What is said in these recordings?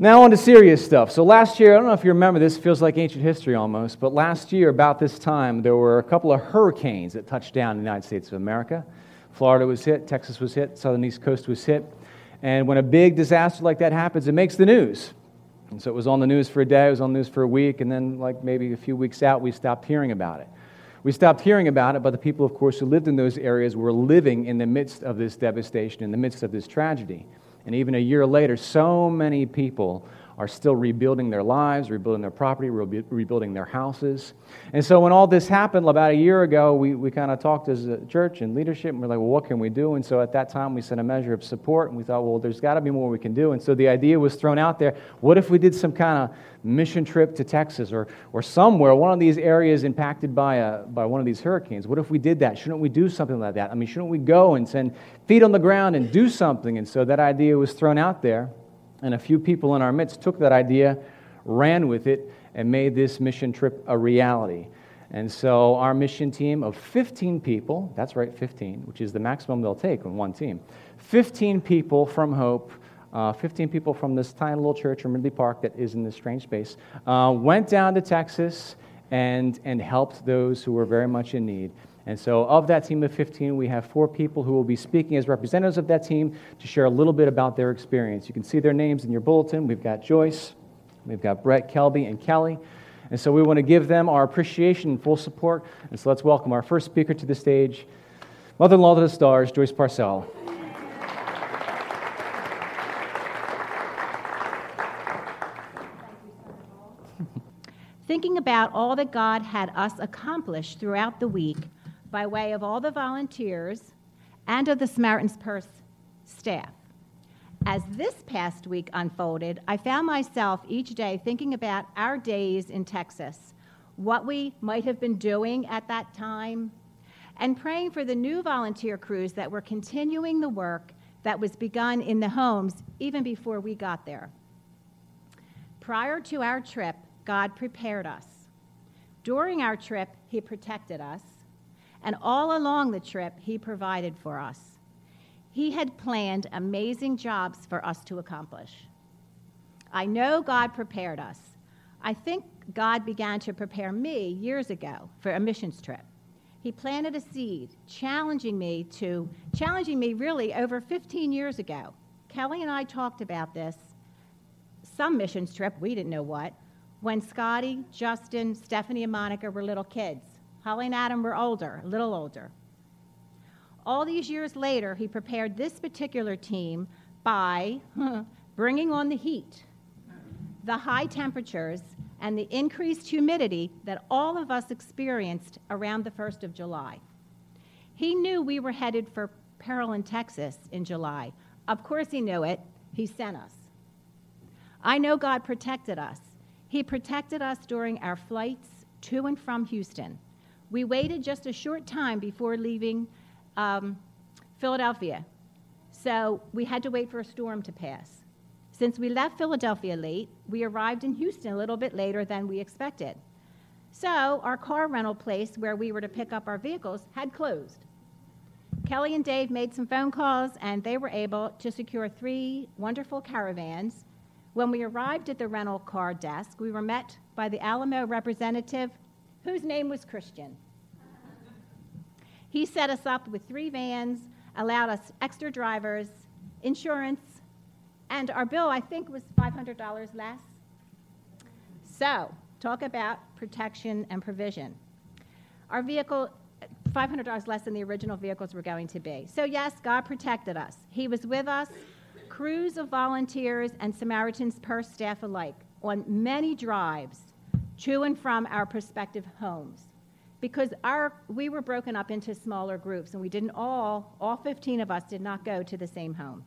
Now, on to serious stuff. So, last year, I don't know if you remember this, feels like ancient history almost, but last year, about this time, there were a couple of hurricanes that touched down in the United States of America. Florida was hit, Texas was hit, southern east coast was hit. And when a big disaster like that happens, it makes the news. And so it was on the news for a day, it was on the news for a week, and then, like maybe a few weeks out, we stopped hearing about it. We stopped hearing about it, but the people, of course, who lived in those areas were living in the midst of this devastation, in the midst of this tragedy. And even a year later, so many people are still rebuilding their lives, rebuilding their property, rebuilding their houses. And so when all this happened about a year ago, we, we kind of talked as a church and leadership, and we're like, well, what can we do? And so at that time, we sent a measure of support, and we thought, well, there's got to be more we can do. And so the idea was thrown out there what if we did some kind of mission trip to Texas or, or somewhere, one of these areas impacted by, a, by one of these hurricanes? What if we did that? Shouldn't we do something like that? I mean, shouldn't we go and send feet on the ground and do something? And so that idea was thrown out there. And a few people in our midst took that idea, ran with it, and made this mission trip a reality. And so our mission team of 15 people, that's right, 15, which is the maximum they'll take on one team, 15 people from Hope, uh, 15 people from this tiny little church in Ridley Park that is in this strange space, uh, went down to Texas and, and helped those who were very much in need. And so, of that team of 15, we have four people who will be speaking as representatives of that team to share a little bit about their experience. You can see their names in your bulletin. We've got Joyce, we've got Brett, Kelby, and Kelly. And so, we want to give them our appreciation and full support. And so, let's welcome our first speaker to the stage, mother in law to the stars, Joyce Parcell. Thinking about all that God had us accomplish throughout the week, by way of all the volunteers and of the Samaritan's Purse staff. As this past week unfolded, I found myself each day thinking about our days in Texas, what we might have been doing at that time, and praying for the new volunteer crews that were continuing the work that was begun in the homes even before we got there. Prior to our trip, God prepared us. During our trip, He protected us and all along the trip, He provided for us. He had planned amazing jobs for us to accomplish. I know God prepared us. I think God began to prepare me years ago for a missions trip. He planted a seed, challenging me to, challenging me really over 15 years ago. Kelly and I talked about this, some missions trip, we didn't know what, when Scotty, Justin, Stephanie, and Monica were little kids. Holly and Adam were older, a little older. All these years later, he prepared this particular team by bringing on the heat, the high temperatures, and the increased humidity that all of us experienced around the 1st of July. He knew we were headed for peril in Texas in July. Of course, he knew it. He sent us. I know God protected us. He protected us during our flights to and from Houston. We waited just a short time before leaving um, Philadelphia. So we had to wait for a storm to pass. Since we left Philadelphia late, we arrived in Houston a little bit later than we expected. So our car rental place where we were to pick up our vehicles had closed. Kelly and Dave made some phone calls and they were able to secure three wonderful caravans. When we arrived at the rental car desk, we were met by the Alamo representative whose name was Christian. He set us up with three vans, allowed us extra drivers, insurance, and our bill, I think, was $500 less. So, talk about protection and provision. Our vehicle, $500 less than the original vehicles were going to be. So, yes, God protected us. He was with us, crews of volunteers and Samaritans Purse staff alike, on many drives to and from our prospective homes because our, we were broken up into smaller groups and we didn't all, all 15 of us did not go to the same home.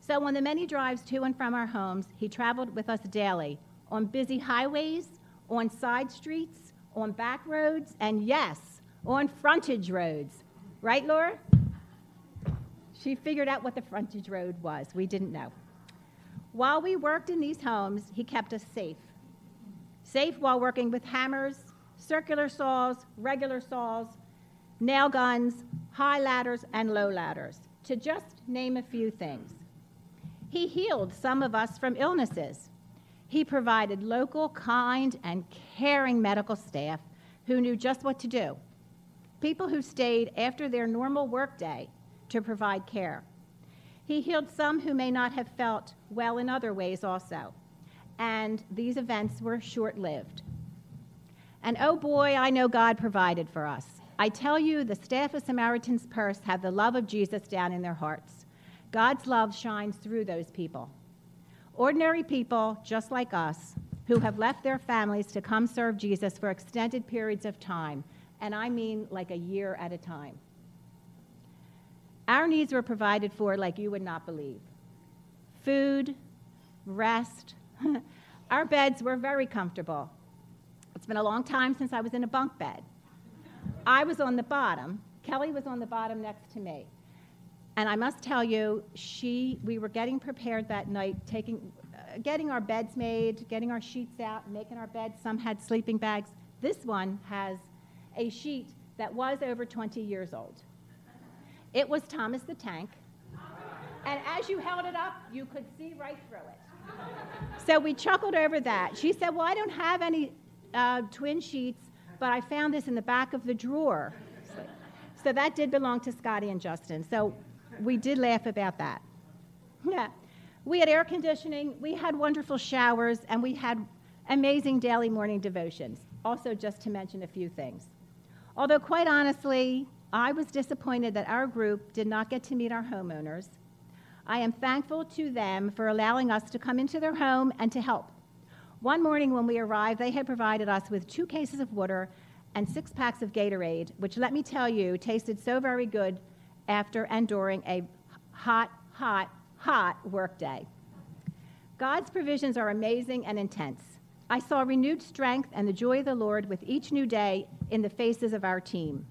So on the many drives to and from our homes, he traveled with us daily on busy highways, on side streets, on back roads, and yes, on frontage roads. Right, Laura? She figured out what the frontage road was. We didn't know. While we worked in these homes, he kept us safe. Safe while working with hammers, circular saws, regular saws, nail guns, high ladders, and low ladders, to just name a few things. He healed some of us from illnesses. He provided local, kind, and caring medical staff who knew just what to do. People who stayed after their normal workday to provide care. He healed some who may not have felt well in other ways also. And these events were short lived. And oh boy, I know God provided for us. I tell you, the staff of Samaritan's Purse have the love of Jesus down in their hearts. God's love shines through those people. Ordinary people, just like us, who have left their families to come serve Jesus for extended periods of time, and I mean like a year at a time. Our needs were provided for like you would not believe food, rest. Our beds were very comfortable. It's been a long time since I was in a bunk bed. I was on the bottom. Kelly was on the bottom next to me. And I must tell you, she, we were getting prepared that night, taking, uh, getting our beds made, getting our sheets out, making our beds. Some had sleeping bags. This one has a sheet that was over 20 years old. It was Thomas the Tank. And as you held it up, you could see right through it. So we chuckled over that. She said, Well, I don't have any uh, twin sheets, but I found this in the back of the drawer. So that did belong to Scotty and Justin. So we did laugh about that. Yeah. We had air conditioning, we had wonderful showers, and we had amazing daily morning devotions. Also, just to mention a few things. Although, quite honestly, I was disappointed that our group did not get to meet our homeowners. I am thankful to them for allowing us to come into their home and to help. One morning when we arrived, they had provided us with two cases of water and six packs of Gatorade, which, let me tell you, tasted so very good after and during a hot, hot, hot workday. God's provisions are amazing and intense. I saw renewed strength and the joy of the Lord with each new day in the faces of our team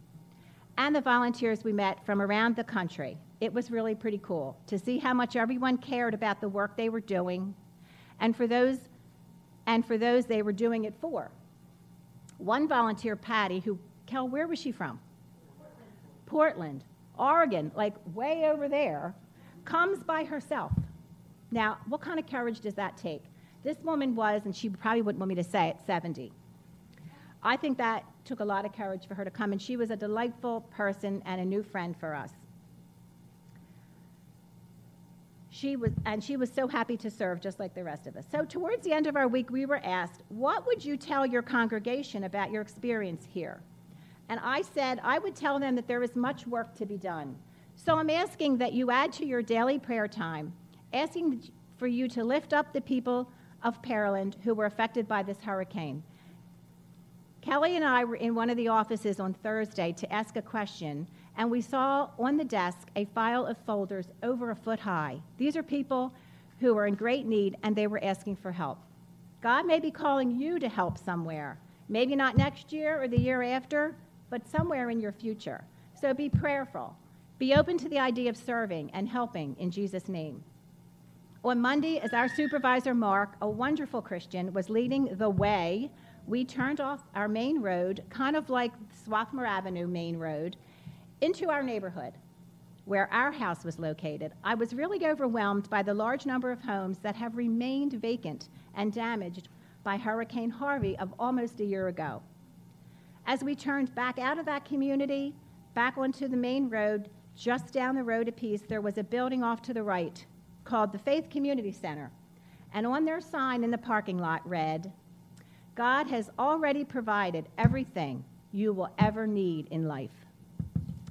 and the volunteers we met from around the country. It was really pretty cool to see how much everyone cared about the work they were doing and for those and for those they were doing it for. One volunteer, Patty, who Kel, where was she from? Portland. Oregon, like way over there, comes by herself. Now, what kind of courage does that take? This woman was, and she probably wouldn't want me to say it, 70. I think that took a lot of courage for her to come, and she was a delightful person and a new friend for us. She was, and she was so happy to serve just like the rest of us. So, towards the end of our week, we were asked, What would you tell your congregation about your experience here? And I said I would tell them that there is much work to be done. So I'm asking that you add to your daily prayer time, asking for you to lift up the people of Pearland who were affected by this hurricane. Kelly and I were in one of the offices on Thursday to ask a question, and we saw on the desk a file of folders over a foot high. These are people who are in great need, and they were asking for help. God may be calling you to help somewhere. Maybe not next year or the year after, but somewhere in your future. So be prayerful. Be open to the idea of serving and helping in Jesus' name. On Monday, as our supervisor, Mark, a wonderful Christian, was leading the way, we turned off our main road, kind of like Swarthmore Avenue main road, into our neighborhood where our house was located. I was really overwhelmed by the large number of homes that have remained vacant and damaged by Hurricane Harvey of almost a year ago. As we turned back out of that community, back onto the main road, just down the road a piece, there was a building off to the right called the Faith Community Center. And on their sign in the parking lot read, God has already provided everything you will ever need in life.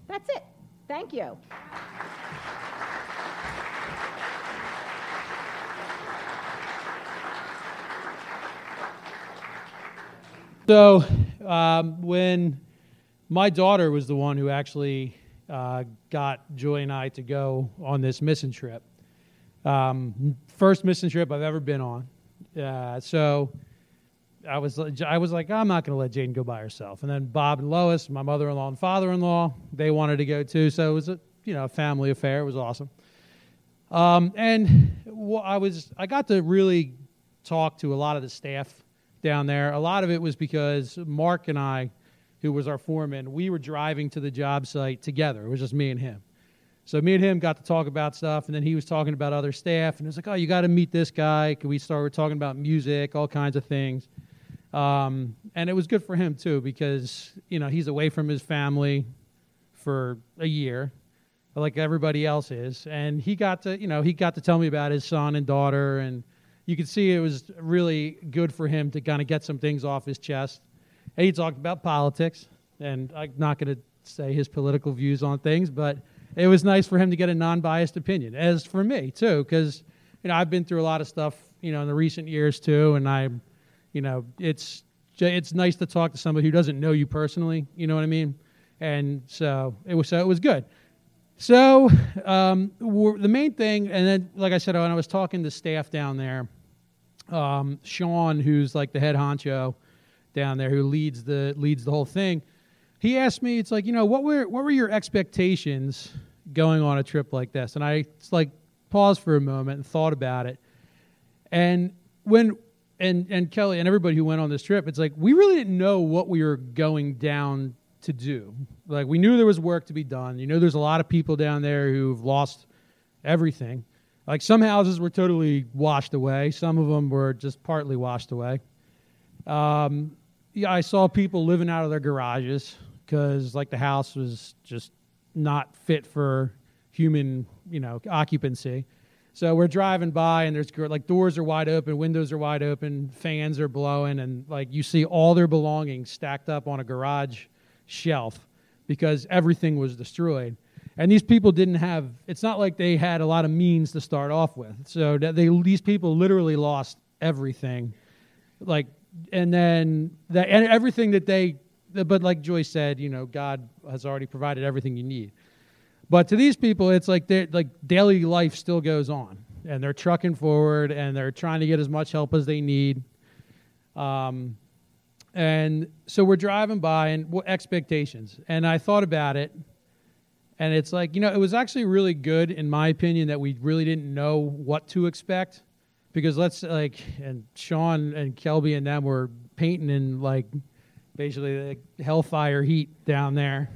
That's it. Thank you. So, um, when my daughter was the one who actually uh, got Joy and I to go on this mission trip, um, first mission trip I've ever been on. Uh, so, I was I was like, I'm not going to let Jane go by herself. And then Bob and Lois, my mother-in-law and father-in-law, they wanted to go too. So it was a you know family affair. It was awesome. Um, and I was I got to really talk to a lot of the staff down there. A lot of it was because Mark and I, who was our foreman, we were driving to the job site together. It was just me and him. So me and him got to talk about stuff, and then he was talking about other staff, and it was like, oh, you got to meet this guy. Can we start talking about music, all kinds of things. Um, and it was good for him too because you know he's away from his family for a year, like everybody else is, and he got to you know he got to tell me about his son and daughter, and you could see it was really good for him to kind of get some things off his chest. And he talked about politics, and I'm not going to say his political views on things, but it was nice for him to get a non-biased opinion, as for me too, because you know I've been through a lot of stuff, you know, in the recent years too, and I, you know, it's it's nice to talk to somebody who doesn't know you personally, you know what I mean, and so it was so it was good. So um, the main thing, and then like I said, when I was talking to staff down there, um, Sean, who's like the head honcho down there, who leads the leads the whole thing he asked me, it's like, you know, what were what were your expectations going on a trip like this? And I like paused for a moment and thought about it. And when and and Kelly and everybody who went on this trip, it's like we really didn't know what we were going down to do. Like we knew there was work to be done. You know, there's a lot of people down there who've lost everything. Like some houses were totally washed away. Some of them were just partly washed away. Um, yeah, I saw people living out of their garages because like the house was just not fit for human, you know, occupancy. So we're driving by and there's like doors are wide open, windows are wide open, fans are blowing, and like you see all their belongings stacked up on a garage shelf because everything was destroyed. And these people didn't have. It's not like they had a lot of means to start off with. So they these people literally lost everything, like, and then that and everything that they but like Joyce said, you know, God has already provided everything you need. But to these people, it's like like daily life still goes on, and they're trucking forward, and they're trying to get as much help as they need. Um, and so we're driving by, and what expectations? And I thought about it, and it's like you know, it was actually really good, in my opinion, that we really didn't know what to expect, because let's like, and Sean and Kelby and them were painting in like basically the hellfire heat down there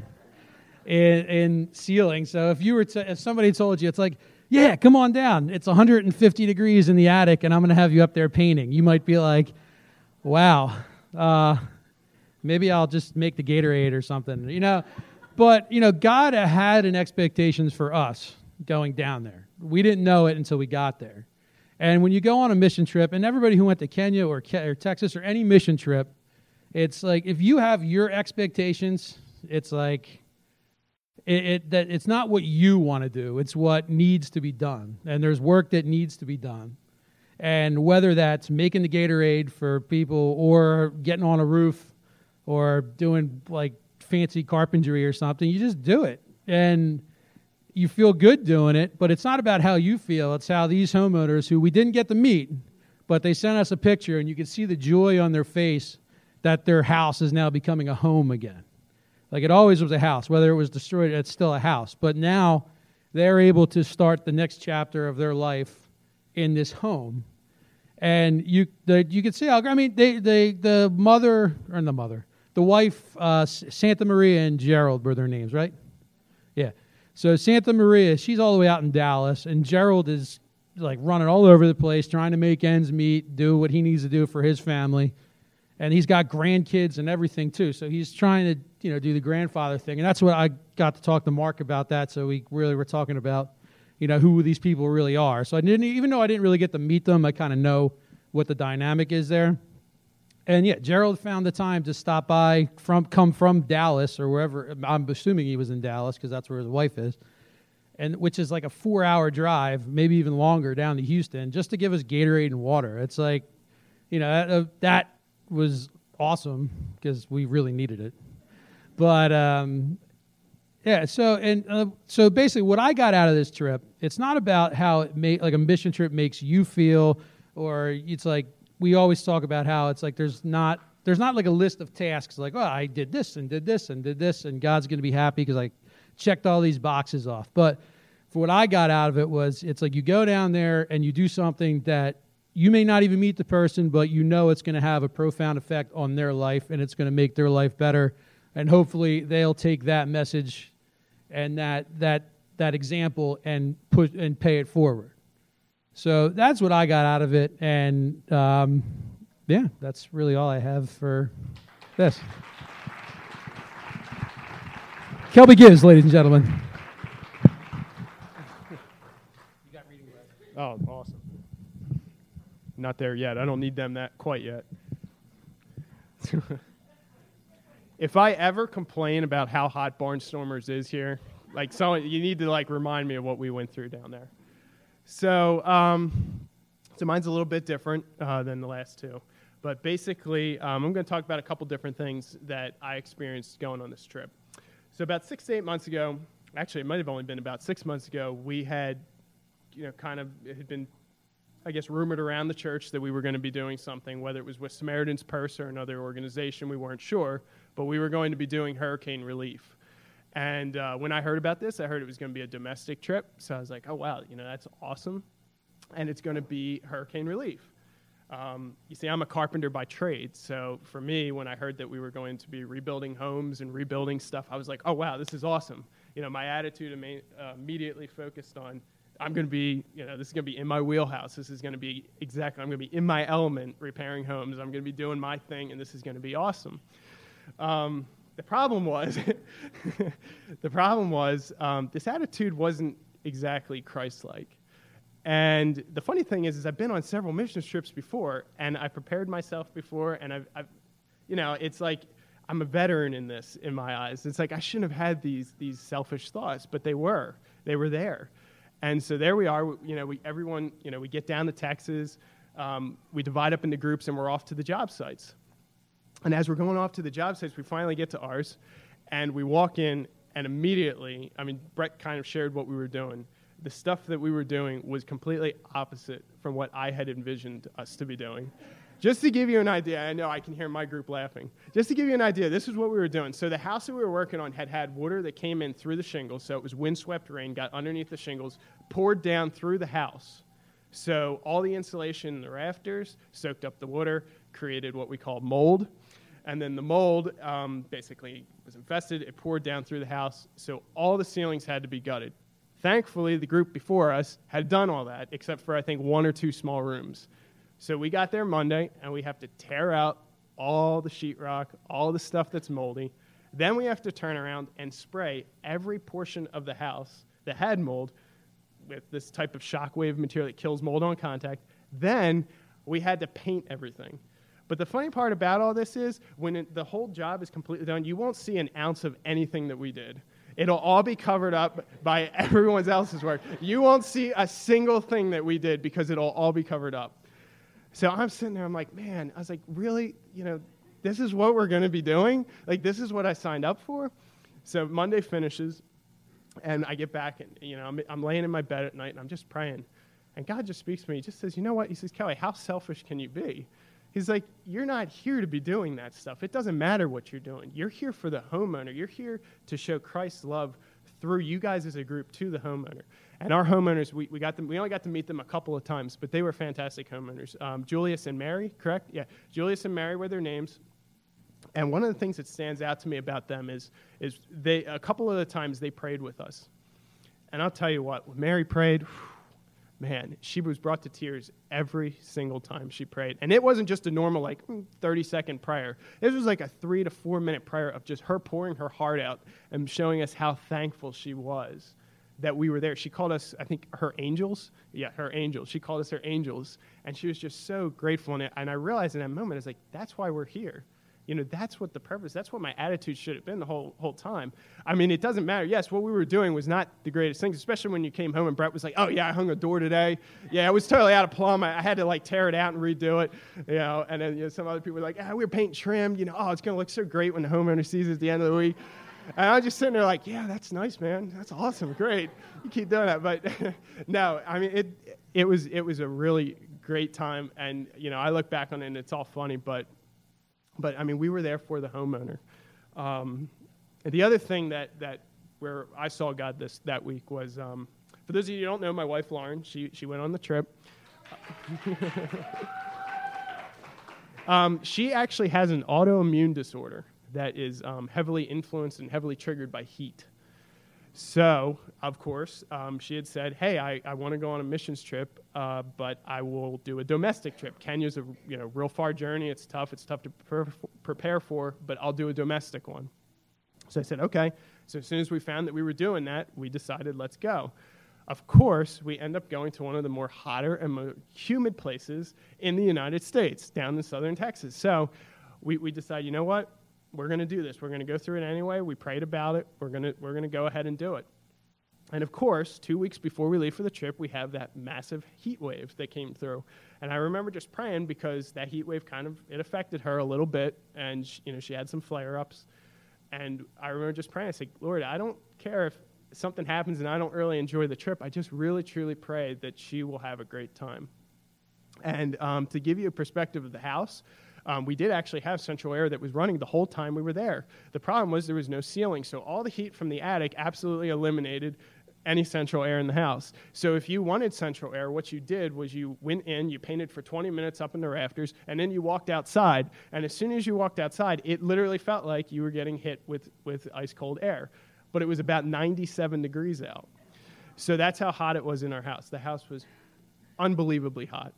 in, in ceiling. So if you were to, if somebody told you, it's like, yeah, come on down. It's 150 degrees in the attic, and I'm going to have you up there painting. You might be like, wow, uh, maybe I'll just make the Gatorade or something, you know. But you know, God had an expectations for us going down there. We didn't know it until we got there. And when you go on a mission trip, and everybody who went to Kenya or, Ke- or Texas or any mission trip, it's like if you have your expectations, it's like it, it that it's not what you want to do. It's what needs to be done, and there's work that needs to be done. And whether that's making the Gatorade for people, or getting on a roof, or doing like fancy carpentry or something, you just do it, and you feel good doing it. But it's not about how you feel; it's how these homeowners, who we didn't get to meet, but they sent us a picture, and you can see the joy on their face that their house is now becoming a home again. Like it always was a house. Whether it was destroyed, it's still a house. But now they're able to start the next chapter of their life in this home. And you, the, you can see how, I mean, they, they, the mother, or the mother, the wife, uh, Santa Maria and Gerald were their names, right? Yeah. So Santa Maria, she's all the way out in Dallas, and Gerald is like running all over the place, trying to make ends meet, do what he needs to do for his family and he's got grandkids and everything too. So he's trying to you know do the grandfather thing, and that's what I got to talk to Mark about that. So we really were talking about you know who these people really are. So I didn't even though I didn't really get to meet them, I kind of know what the dynamic is there. And yeah, Gerald found the time to stop by from come from Dallas or wherever. I'm assuming he was in Dallas because that's where his wife is, and which is like a four-hour drive, maybe even longer down to Houston, just to give us Gatorade and water. It's like, you know, that, uh, that was awesome because we really needed it. But um, yeah, so and uh, so basically, what I got out of this trip, it's not about how it may, like a mission trip makes you feel, or it's like we always talk about how it's like there's not there's not like a list of tasks like oh I did this and did this and did this and God's going to be happy because I checked all these boxes off. But for what I got out of it was it's like you go down there and you do something that you may not even meet the person, but you know it's going to have a profound effect on their life and it's going to make their life better. And hopefully they'll take that message and that, that, that example and put and pay it forward. So that's what I got out of it, and um, yeah, that's really all I have for this. Kelby Gibbs, ladies and gentlemen. Oh, awesome. Not there yet. I don't need them that quite yet. if I ever complain about how hot Barnstormers is here, like so you need to like remind me of what we went through down there. So, um, so mine's a little bit different uh, than the last two, but basically, um, I'm going to talk about a couple different things that I experienced going on this trip. So about six to eight months ago, actually, it might have only been about six months ago, we had, you know, kind of it had been, I guess, rumored around the church that we were going to be doing something, whether it was with Samaritan's Purse or another organization, we weren't sure, but we were going to be doing hurricane relief. And uh, when I heard about this, I heard it was going to be a domestic trip. So I was like, oh, wow, you know, that's awesome. And it's going to be hurricane relief. Um, you see, I'm a carpenter by trade. So for me, when I heard that we were going to be rebuilding homes and rebuilding stuff, I was like, oh, wow, this is awesome. You know, my attitude uh, immediately focused on I'm going to be, you know, this is going to be in my wheelhouse. This is going to be exactly, I'm going to be in my element repairing homes. I'm going to be doing my thing, and this is going to be awesome. Um, the problem was, the problem was, um, this attitude wasn't exactly Christ-like. And the funny thing is, is I've been on several mission trips before, and I prepared myself before, and I've, I've, you know, it's like I'm a veteran in this in my eyes. It's like I shouldn't have had these these selfish thoughts, but they were, they were there. And so there we are. You know, we, everyone, you know, we get down to Texas, um, we divide up into groups, and we're off to the job sites. And as we're going off to the job sites, we finally get to ours, and we walk in, and immediately, I mean, Brett kind of shared what we were doing. The stuff that we were doing was completely opposite from what I had envisioned us to be doing. Just to give you an idea, I know I can hear my group laughing. Just to give you an idea, this is what we were doing. So the house that we were working on had had water that came in through the shingles, so it was windswept rain, got underneath the shingles, poured down through the house. So all the insulation in the rafters soaked up the water, created what we call mold. And then the mold um, basically was infested. It poured down through the house. So all the ceilings had to be gutted. Thankfully, the group before us had done all that, except for, I think, one or two small rooms. So we got there Monday, and we have to tear out all the sheetrock, all the stuff that's moldy. Then we have to turn around and spray every portion of the house that had mold with this type of shockwave material that kills mold on contact. Then we had to paint everything. But the funny part about all this is when it, the whole job is completely done, you won't see an ounce of anything that we did. It'll all be covered up by everyone else's work. You won't see a single thing that we did because it'll all be covered up. So I'm sitting there, I'm like, man, I was like, really? You know, this is what we're going to be doing? Like, this is what I signed up for? So Monday finishes, and I get back, and, you know, I'm, I'm laying in my bed at night, and I'm just praying. And God just speaks to me. He just says, you know what? He says, Kelly, how selfish can you be? He's like, You're not here to be doing that stuff. It doesn't matter what you're doing. You're here for the homeowner. You're here to show Christ's love through you guys as a group to the homeowner. And our homeowners, we, we, got them, we only got to meet them a couple of times, but they were fantastic homeowners. Um, Julius and Mary, correct? Yeah, Julius and Mary were their names. And one of the things that stands out to me about them is, is they, a couple of the times they prayed with us. And I'll tell you what, when Mary prayed, whew, man, she was brought to tears every single time she prayed. And it wasn't just a normal, like, mm, 30 second prayer. It was like a three to four minute prayer of just her pouring her heart out and showing us how thankful she was that we were there. She called us, I think, her angels. Yeah, her angels. She called us her angels. And she was just so grateful. And I realized in that moment, I was like, that's why we're here. You know, that's what the purpose, that's what my attitude should have been the whole, whole time. I mean, it doesn't matter. Yes, what we were doing was not the greatest things, especially when you came home and Brett was like, oh, yeah, I hung a door today. Yeah, it was totally out of plumb. I, I had to like tear it out and redo it, you know. And then you know, some other people were like, ah, we are painting trim. You know, oh, it's going to look so great when the homeowner sees it at the end of the week. And I'm just sitting there like, yeah, that's nice, man. That's awesome. Great. You keep doing that. But no, I mean, it, it, was, it was a really great time. And, you know, I look back on it and it's all funny, but but I mean, we were there for the homeowner. Um, the other thing that, that where I saw God this that week was um, for those of you who don't know, my wife Lauren, she, she went on the trip. um, she actually has an autoimmune disorder that is um, heavily influenced and heavily triggered by heat. So, of course, um, she had said, "Hey, I, I want to go on a missions trip, uh, but I will do a domestic trip. Kenya's a you know real far journey. It's tough. It's tough to pre- prepare for, but I'll do a domestic one." So I said, "Okay." So as soon as we found that we were doing that, we decided, "Let's go." Of course, we end up going to one of the more hotter and more humid places in the United States, down in southern Texas. So we, we decided, you know what? We're going to do this. We're going to go through it anyway. We prayed about it. We're going to we're going to go ahead and do it. And of course, two weeks before we leave for the trip, we have that massive heat wave that came through. And I remember just praying because that heat wave kind of it affected her a little bit, and she, you know she had some flare-ups. And I remember just praying. I said, Lord, I don't care if something happens and I don't really enjoy the trip. I just really truly pray that she will have a great time. And um, to give you a perspective of the house, um, we did actually have central air that was running the whole time we were there. The problem was there was no ceiling, so all the heat from the attic absolutely eliminated any central air in the house. So if you wanted central air, what you did was you went in, you painted for 20 minutes up in the rafters, and then you walked outside. And as soon as you walked outside, it literally felt like you were getting hit with, with ice cold air. But it was about 97 degrees out. So that's how hot it was in our house. The house was unbelievably hot.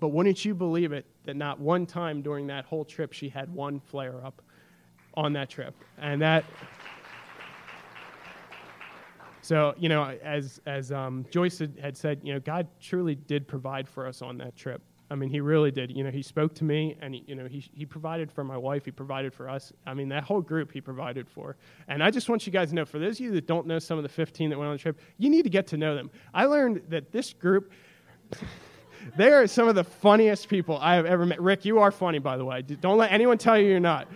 But wouldn't you believe it that not one time during that whole trip she had one flare up on that trip? And that. So, you know, as, as um, Joyce had, said, you know, God truly did provide for us on that trip. I mean, he really did. You know, he spoke to me, and he, you know, he, he provided for my wife. He provided for us. I mean, that whole group he provided for. And I just want you guys to know, for those of you that don't know some of the 15 that went on the trip, you need to get to know them. I learned that this group, they are some of the funniest people I have ever met. Rick, you are funny, by the way. Don't let anyone tell you you're not.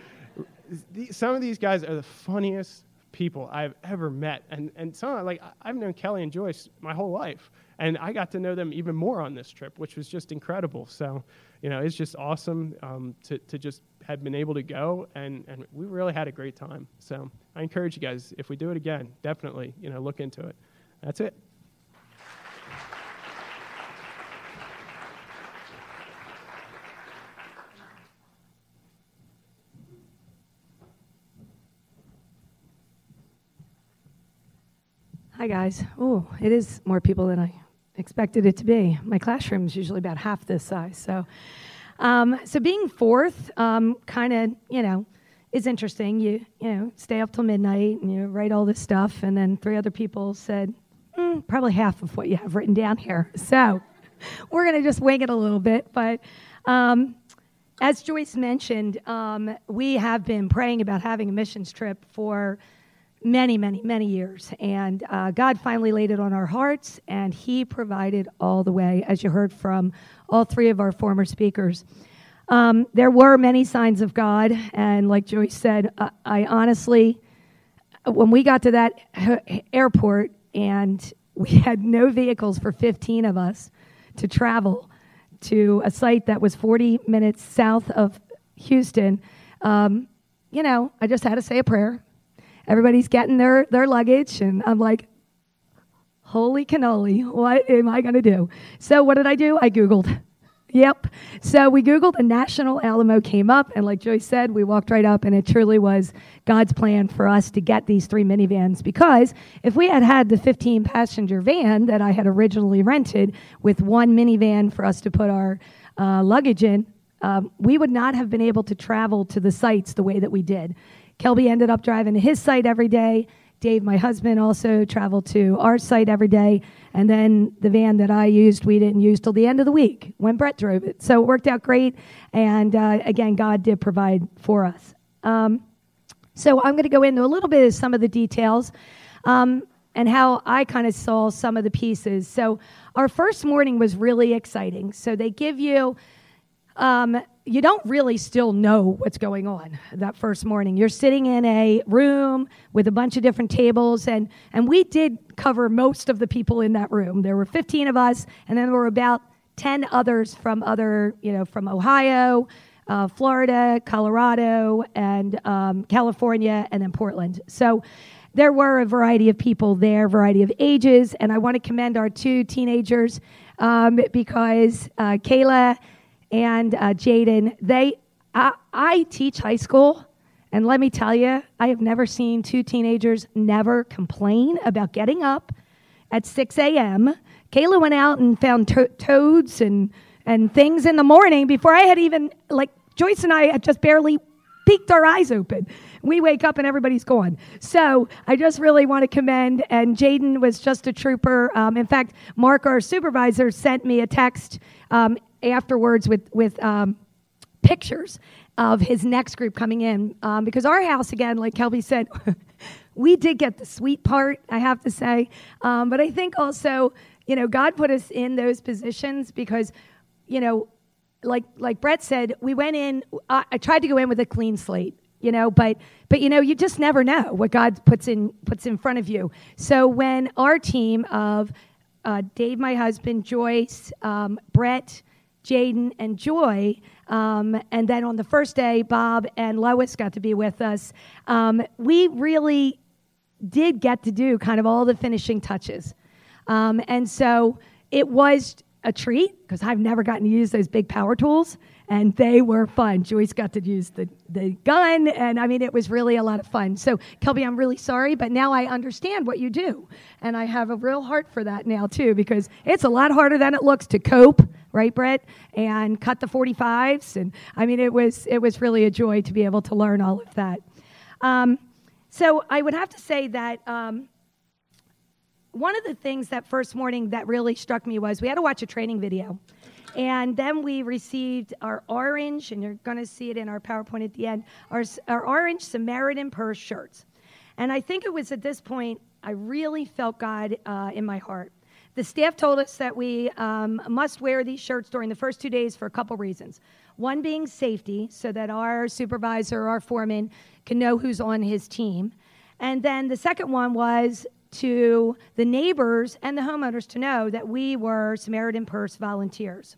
Some of these guys are the funniest people I've ever met. And, and some, like, I've known Kelly and Joyce my whole life. And I got to know them even more on this trip, which was just incredible. So, you know, it's just awesome um, to, to just have been able to go. And, and we really had a great time. So I encourage you guys, if we do it again, definitely, you know, look into it. That's it. Hi, guys. Oh, it is more people than I expected it to be. My classroom is usually about half this size. So, um, so being fourth, um, kind of, you know, is interesting. You, you know, stay up till midnight and you write all this stuff, and then three other people said, mm, probably half of what you have written down here. So, we're going to just wing it a little bit. But um, as Joyce mentioned, um, we have been praying about having a missions trip for many, many, many years. And uh, God finally laid it on our hearts, and He provided all the way, as you heard from all three of our former speakers. Um, there were many signs of God, and like Joyce said, uh, I honestly, when we got to that airport and we had no vehicles for 15 of us to travel to a site that was 40 minutes south of Houston, um, you know, I just had to say a prayer everybody's getting their, their luggage, and I'm like, holy cannoli, what am I going to do? So, what did I do? I Googled. Yep. So we Googled and National Alamo came up. And like Joyce said, we walked right up, and it truly was God's plan for us to get these three minivans. Because if we had had the 15 passenger van that I had originally rented with one minivan for us to put our uh, luggage in, um, we would not have been able to travel to the sites the way that we did. Kelby ended up driving to his site every day. Dave, my husband, also traveled to our site every day. And then the van that I used, we didn't use till the end of the week when Brett drove it. So it worked out great. And uh, again, God did provide for us. Um, so I'm going to go into a little bit of some of the details um, and how I kind of saw some of the pieces. So our first morning was really exciting. So they give you um, you don't really still know what's going on that first morning. You're sitting in a room with a bunch of different tables, and, and we did cover most of the people in that room. There were 15 of us, and then there were about 10 others from other, you know, from Ohio, uh, Florida, Colorado, and um, California, and then Portland. So there were a variety of people there, variety of ages, and I want to commend our two teenagers um, because uh, Kayla and uh, Jaden, they, I, I teach high school, And let me tell you, I have never seen two teenagers never complain about getting up at 6 a.m. Kayla went out and found to- toads and, and things in the morning before I had even, like, Joyce and I had just barely peeked our eyes open. We wake up and everybody's gone. So I just really want to commend, and Jaden was just a trooper. Um, in fact, Mark, our supervisor, sent me a text um, afterwards with, with um, pictures of his next group coming in. Um, because our house again like kelby said we did get the sweet part i have to say. Um, but i think also you know god put us in those positions because you know like like brett said we went in I, I tried to go in with a clean slate you know but but you know you just never know what god puts in puts in front of you. So when our team of uh, dave my husband joyce um, brett jaden and joy um, and then on the first day, Bob and Lois got to be with us. Um, we really did get to do kind of all the finishing touches. Um, and so it was a treat because I've never gotten to use those big power tools, and they were fun. Joyce got to use the, the gun, and I mean, it was really a lot of fun. So, Kelby, I'm really sorry, but now I understand what you do. And I have a real heart for that now, too, because it's a lot harder than it looks to cope right, Brett? And cut the 45s. And I mean, it was, it was really a joy to be able to learn all of that. Um, so I would have to say that um, one of the things that first morning that really struck me was we had to watch a training video. And then we received our orange, and you're going to see it in our PowerPoint at the end, our, our orange Samaritan Purse shirts. And I think it was at this point I really felt God uh, in my heart. The staff told us that we um, must wear these shirts during the first two days for a couple reasons. One being safety, so that our supervisor or our foreman can know who's on his team. And then the second one was to the neighbors and the homeowners to know that we were Samaritan Purse volunteers.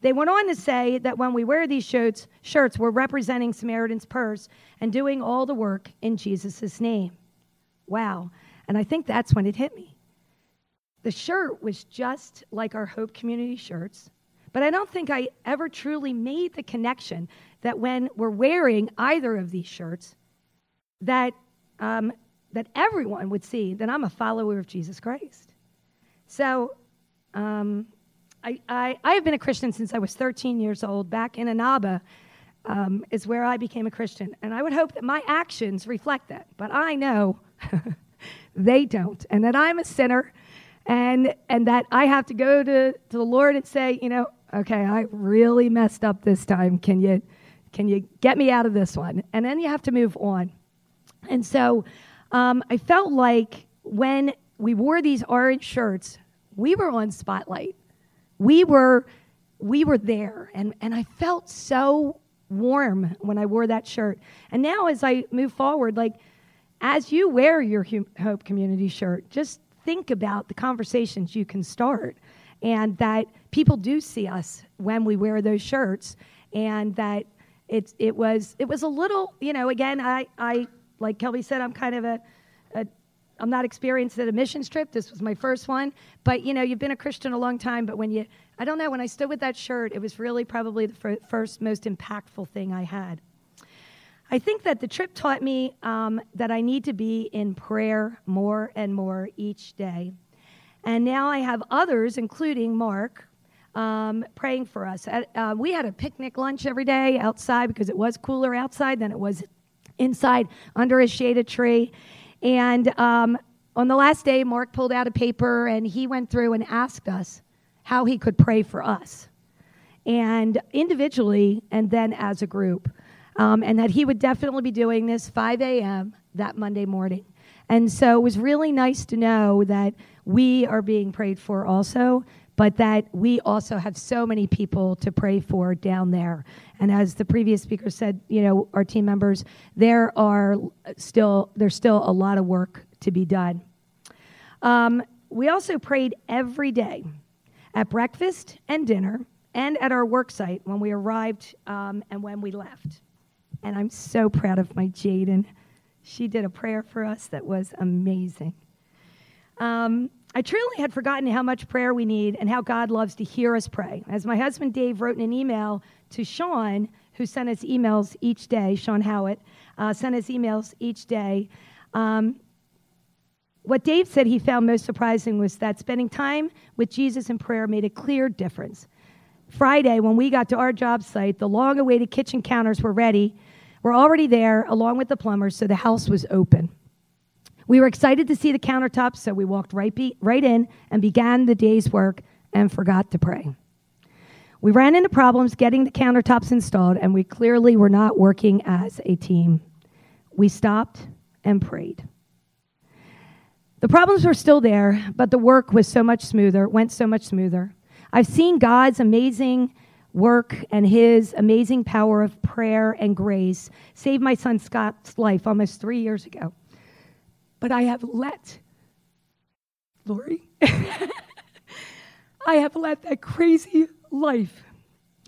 They went on to say that when we wear these shirts, shirts we're representing Samaritan's Purse and doing all the work in Jesus' name. Wow. And I think that's when it hit me. The shirt was just like our Hope Community shirts, but I don't think I ever truly made the connection that when we're wearing either of these shirts, that, um, that everyone would see that I'm a follower of Jesus Christ. So um, I, I, I have been a Christian since I was 13 years old. Back in Anaba um, is where I became a Christian. And I would hope that my actions reflect that. But I know they don't. And that I'm a sinner and and that I have to go to, to the Lord and say, you know, okay, I really messed up this time. Can you can you get me out of this one? And then you have to move on. And so um, I felt like when we wore these orange shirts, we were on spotlight. We were we were there, and and I felt so warm when I wore that shirt. And now as I move forward, like as you wear your Hope Community shirt, just think about the conversations you can start and that people do see us when we wear those shirts and that it, it was it was a little you know again I, I like kelby said i'm kind of a, a i'm not experienced at a missions trip this was my first one but you know you've been a christian a long time but when you i don't know when i stood with that shirt it was really probably the first most impactful thing i had I think that the trip taught me um, that I need to be in prayer more and more each day. And now I have others, including Mark, um, praying for us. Uh, we had a picnic lunch every day outside because it was cooler outside than it was inside under a shaded tree. And um, on the last day, Mark pulled out a paper and he went through and asked us how he could pray for us, and individually and then as a group um, and that he would definitely be doing this 5 a.m. that Monday morning. And so it was really nice to know that we are being prayed for also, but that we also have so many people to pray for down there. And as the previous speaker said, you know, our team members, there are still there's still a lot of work to be done. Um, we also prayed every day at breakfast and dinner and at our work site when we arrived um, and when we left. And I'm so proud of my Jaden. She did a prayer for us that was amazing. Um, I truly had forgotten how much prayer we need and how God loves to hear us pray. As my husband Dave wrote in an email to Sean, who sent us emails each day, Sean Howitt, uh, sent us emails each day. Um, what Dave said he found most surprising was that spending time with Jesus in prayer made a clear difference. Friday, when we got to our job site, the long awaited kitchen counters were ready. We're already there, along with the plumbers, so the house was open. We were excited to see the countertops, so we walked right, be, right in and began the day's work and forgot to pray. We ran into problems getting the countertops installed, and we clearly were not working as a team. We stopped and prayed. The problems were still there, but the work was so much smoother, went so much smoother. I've seen God's amazing work and his amazing power of prayer and grace save my son Scott's life almost three years ago. But I have let, Lori, I have let that crazy life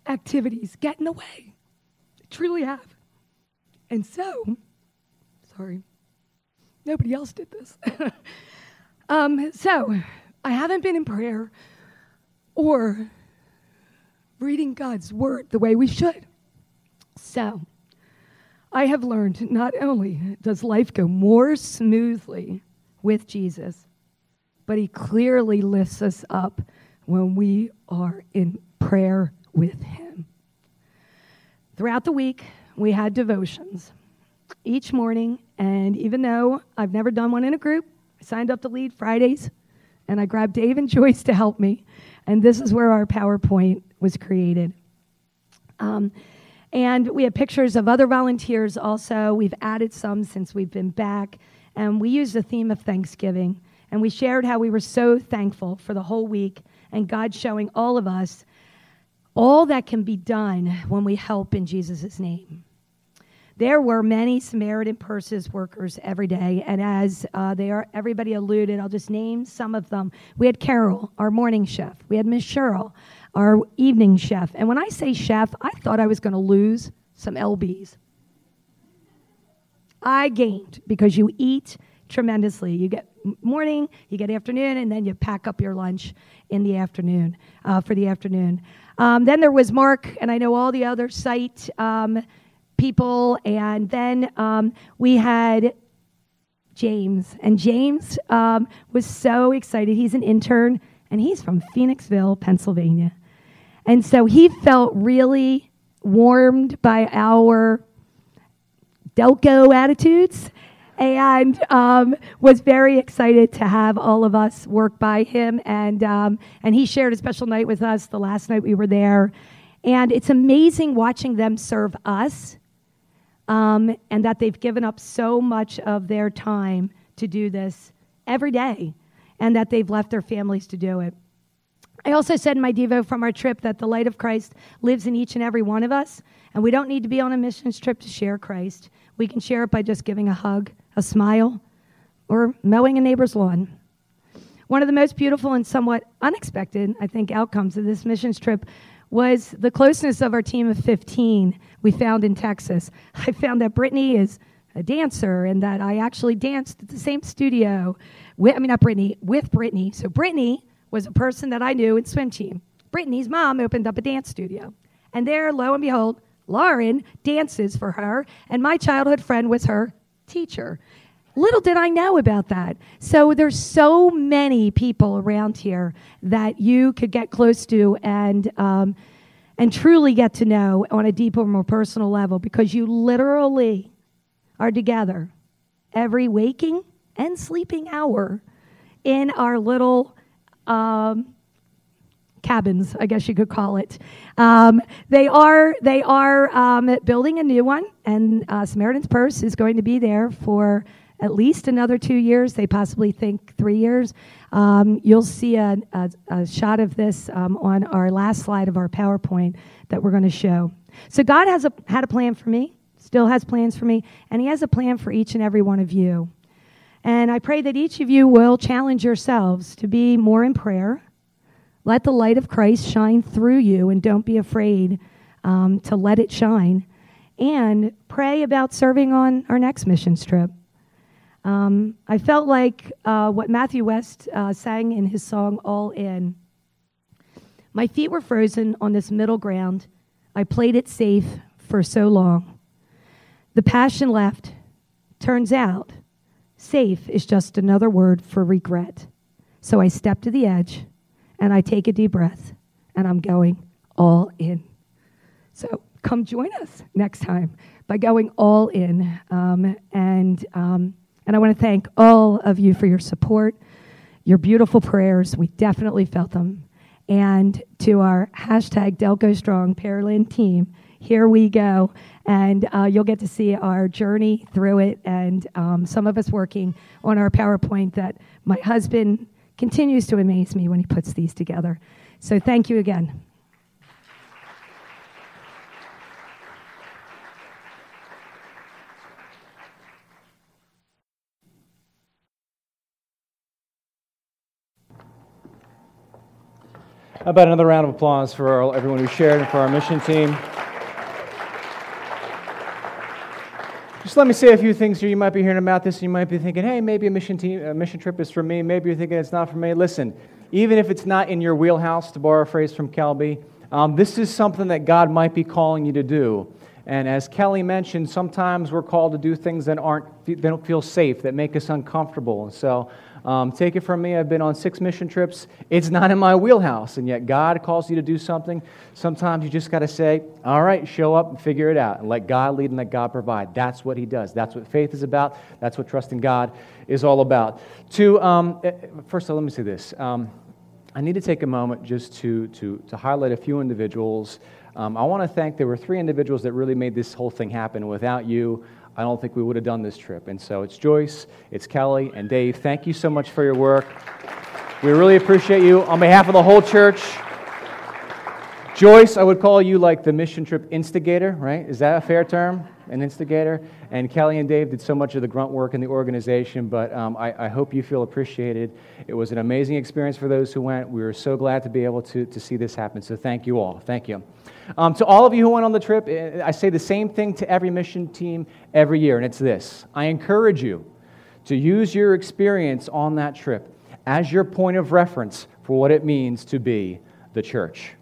activities get in the way. I truly have. And so, sorry, nobody else did this. um, so, I haven't been in prayer or reading God's word the way we should. So, I have learned not only does life go more smoothly with Jesus, but he clearly lifts us up when we are in prayer with Him. Throughout the week, we had devotions each morning, and even though I've never done one in a group, I signed up to lead Fridays, and I grabbed Dave and Joyce to help me, and this is where our PowerPoint was created. Um, and we have pictures of other volunteers also. We've added some since we've been back. And we used the theme of Thanksgiving. And we shared how we were so thankful for the whole week and God showing all of us all that can be done when we help in Jesus' name. There were many Samaritan Purses workers every day, and as uh, they are, everybody alluded, I'll just name some of them. We had Carol, our morning chef. We had Miss Cheryl, our evening chef. And when I say chef, I thought I was going to lose some lbs. I gained because you eat tremendously. You get morning, you get afternoon, and then you pack up your lunch in the afternoon uh, for the afternoon. Um, then there was Mark, and I know all the other site um, people, and then um, we had James, and James um, was so excited. He's an intern, and he's from Phoenixville, Pennsylvania, and so he felt really warmed by our Delco attitudes and um, was very excited to have all of us work by him. And, um, and he shared a special night with us the last night we were there. And it's amazing watching them serve us um, and that they've given up so much of their time to do this every day and that they've left their families to do it. I also said in my Devo from our trip that the light of Christ lives in each and every one of us, and we don't need to be on a missions trip to share Christ. We can share it by just giving a hug, a smile, or mowing a neighbor's lawn. One of the most beautiful and somewhat unexpected, I think, outcomes of this missions trip was the closeness of our team of 15 we found in Texas. I found that Brittany is a dancer and that I actually danced at the same studio. With, I mean, not Brittany, with Brittany. So Brittany was a person that I knew in swim team. Brittany's mom opened up a dance studio. And there, lo and behold, Lauren dances for her, and my childhood friend was her teacher. Little did I know about that. So there's so many people around here that you could get close to and um, and truly get to know on a deeper, more personal level because you literally are together every waking and sleeping hour in our little um, cabins, I guess you could call it. Um, they are they are um, building a new one, and uh, Samaritan's Purse is going to be there for at least another two years. They possibly think three years. Um, you'll see a, a, a, shot of this um, on our last slide of our PowerPoint that we're going to show. So God has a, had a plan for me, still has plans for me, and He has a plan for each and every one of you. And I pray that each of you will challenge yourselves to be more in prayer let the light of Christ shine through you and don't be afraid um, to let it shine. And pray about serving on our next mission trip. Um, I felt like uh, what Matthew West uh, sang in his song All In. My feet were frozen on this middle ground. I played it safe for so long. The passion left. Turns out, safe is just another word for regret. So I step to the edge and I take a deep breath and I'm going all in. So come join us next time by going all in. Um, and, um, and I want to thank all of you for your support, your beautiful prayers. We definitely felt them. And to our hashtag Delco Strong Pearland team, here we go. And uh, you'll get to see our journey through it and um, some of us working on our PowerPoint that my husband continues to amaze me when he puts these together. So thank you again. How about another round of applause for everyone who shared and for our mission team? Just let me say a few things here. You might be hearing about this and you might be thinking, hey, maybe a mission, team, a mission trip is for me. Maybe you're thinking it's not for me. Listen, even if it's not in your wheelhouse, to borrow a phrase from Kelby, um, this is something that God might be calling you to do. And as Kelly mentioned, sometimes we're called to do things that aren't, they don't feel safe, that make us uncomfortable. And so um, take it from me, I've been on six mission trips. It's not in my wheelhouse, and yet God calls you to do something. Sometimes you just got to say, All right, show up and figure it out, and let God lead and let God provide. That's what He does. That's what faith is about. That's what trusting God is all about. To, um, eh, first of all, let me say this. Um, I need to take a moment just to, to, to highlight a few individuals. Um, I want to thank, there were three individuals that really made this whole thing happen. Without you, I don't think we would have done this trip. And so it's Joyce, it's Kelly, and Dave. Thank you so much for your work. We really appreciate you. On behalf of the whole church, Joyce, I would call you like the mission trip instigator, right? Is that a fair term? An instigator? And Kelly and Dave did so much of the grunt work in the organization, but um, I, I, hope you feel appreciated. It was an amazing experience for those who went. We were so glad to be able to, to see this happen. So thank you all. Thank you. Um, to all of you who went on the trip, eh, I say the same thing to every mission team every year, and it's this I encourage you to use your experience on that trip as your point of reference for what it means to be the church.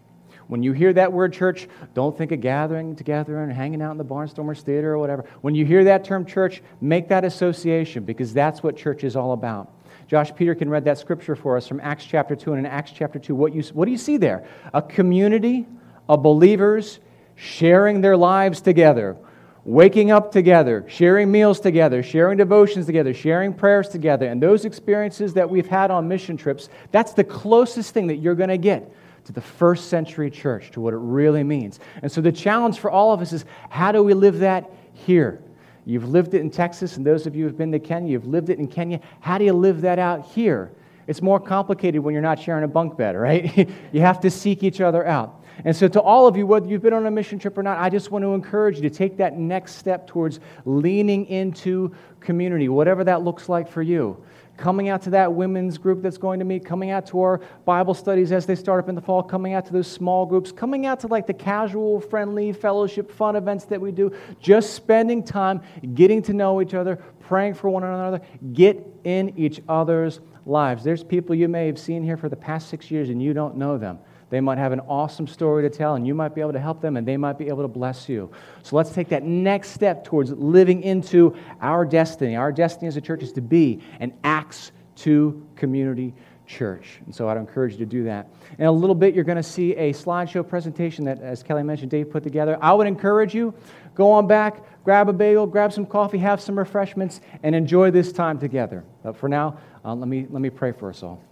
When you hear that word church, don't think of gathering together and hanging out in the Barnstormers Theater or whatever. When you hear that term church, make that association because that's what church is all about. Josh Peterkin read that scripture for us from Acts chapter 2. And in Acts chapter 2, what, you, what do you see there? A community of believers sharing their lives together, waking up together, sharing meals together, sharing devotions together, sharing prayers together. And those experiences that we've had on mission trips, that's the closest thing that you're going to get to the first century church, to what it really means. And so the challenge for all of us is how do we live that here? You've lived it in Texas, and those of you who've been to Kenya, you've lived it in Kenya. How do you live that out here? It's more complicated when you're not sharing a bunk bed, right? you have to seek each other out. And so, to all of you, whether you've been on a mission trip or not, I just want to encourage you to take that next step towards leaning into community, whatever that looks like for you. Coming out to that women's group that's going to meet, coming out to our Bible studies as they start up in the fall, coming out to those small groups, coming out to like the casual, friendly, fellowship, fun events that we do, just spending time getting to know each other, praying for one another, get in each other's lives. There's people you may have seen here for the past six years and you don't know them. They might have an awesome story to tell, and you might be able to help them, and they might be able to bless you. So let's take that next step towards living into our destiny. Our destiny as a church is to be an Acts 2 community church. And so I'd encourage you to do that. In a little bit, you're going to see a slideshow presentation that, as Kelly mentioned, Dave put together. I would encourage you, go on back, grab a bagel, grab some coffee, have some refreshments, and enjoy this time together. But for now, uh, let, me, let me pray for us all.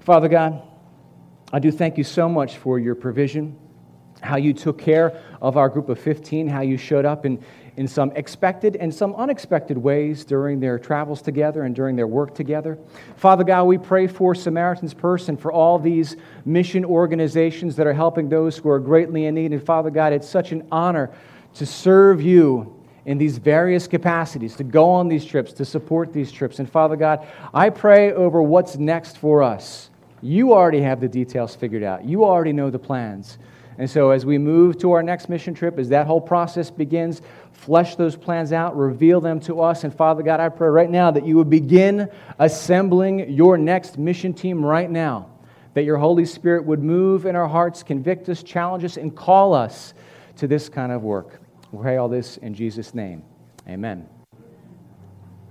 Father God, I do thank you so much for your provision, how you took care of our group of 15, how you showed up in, in some expected and some unexpected ways during their travels together and during their work together. Father God, we pray for Samaritan's Purse and for all these mission organizations that are helping those who are greatly in need. And Father God, it's such an honor to serve you in these various capacities, to go on these trips, to support these trips. And Father God, I pray over what's next for us. You already have the details figured out, you already know the plans. And so, as we move to our next mission trip, as that whole process begins, flesh those plans out, reveal them to us. And Father God, I pray right now that you would begin assembling your next mission team right now. That your Holy Spirit would move in our hearts, convict us, challenge us, and call us to this kind of work. We pray all this in Jesus' name. Amen.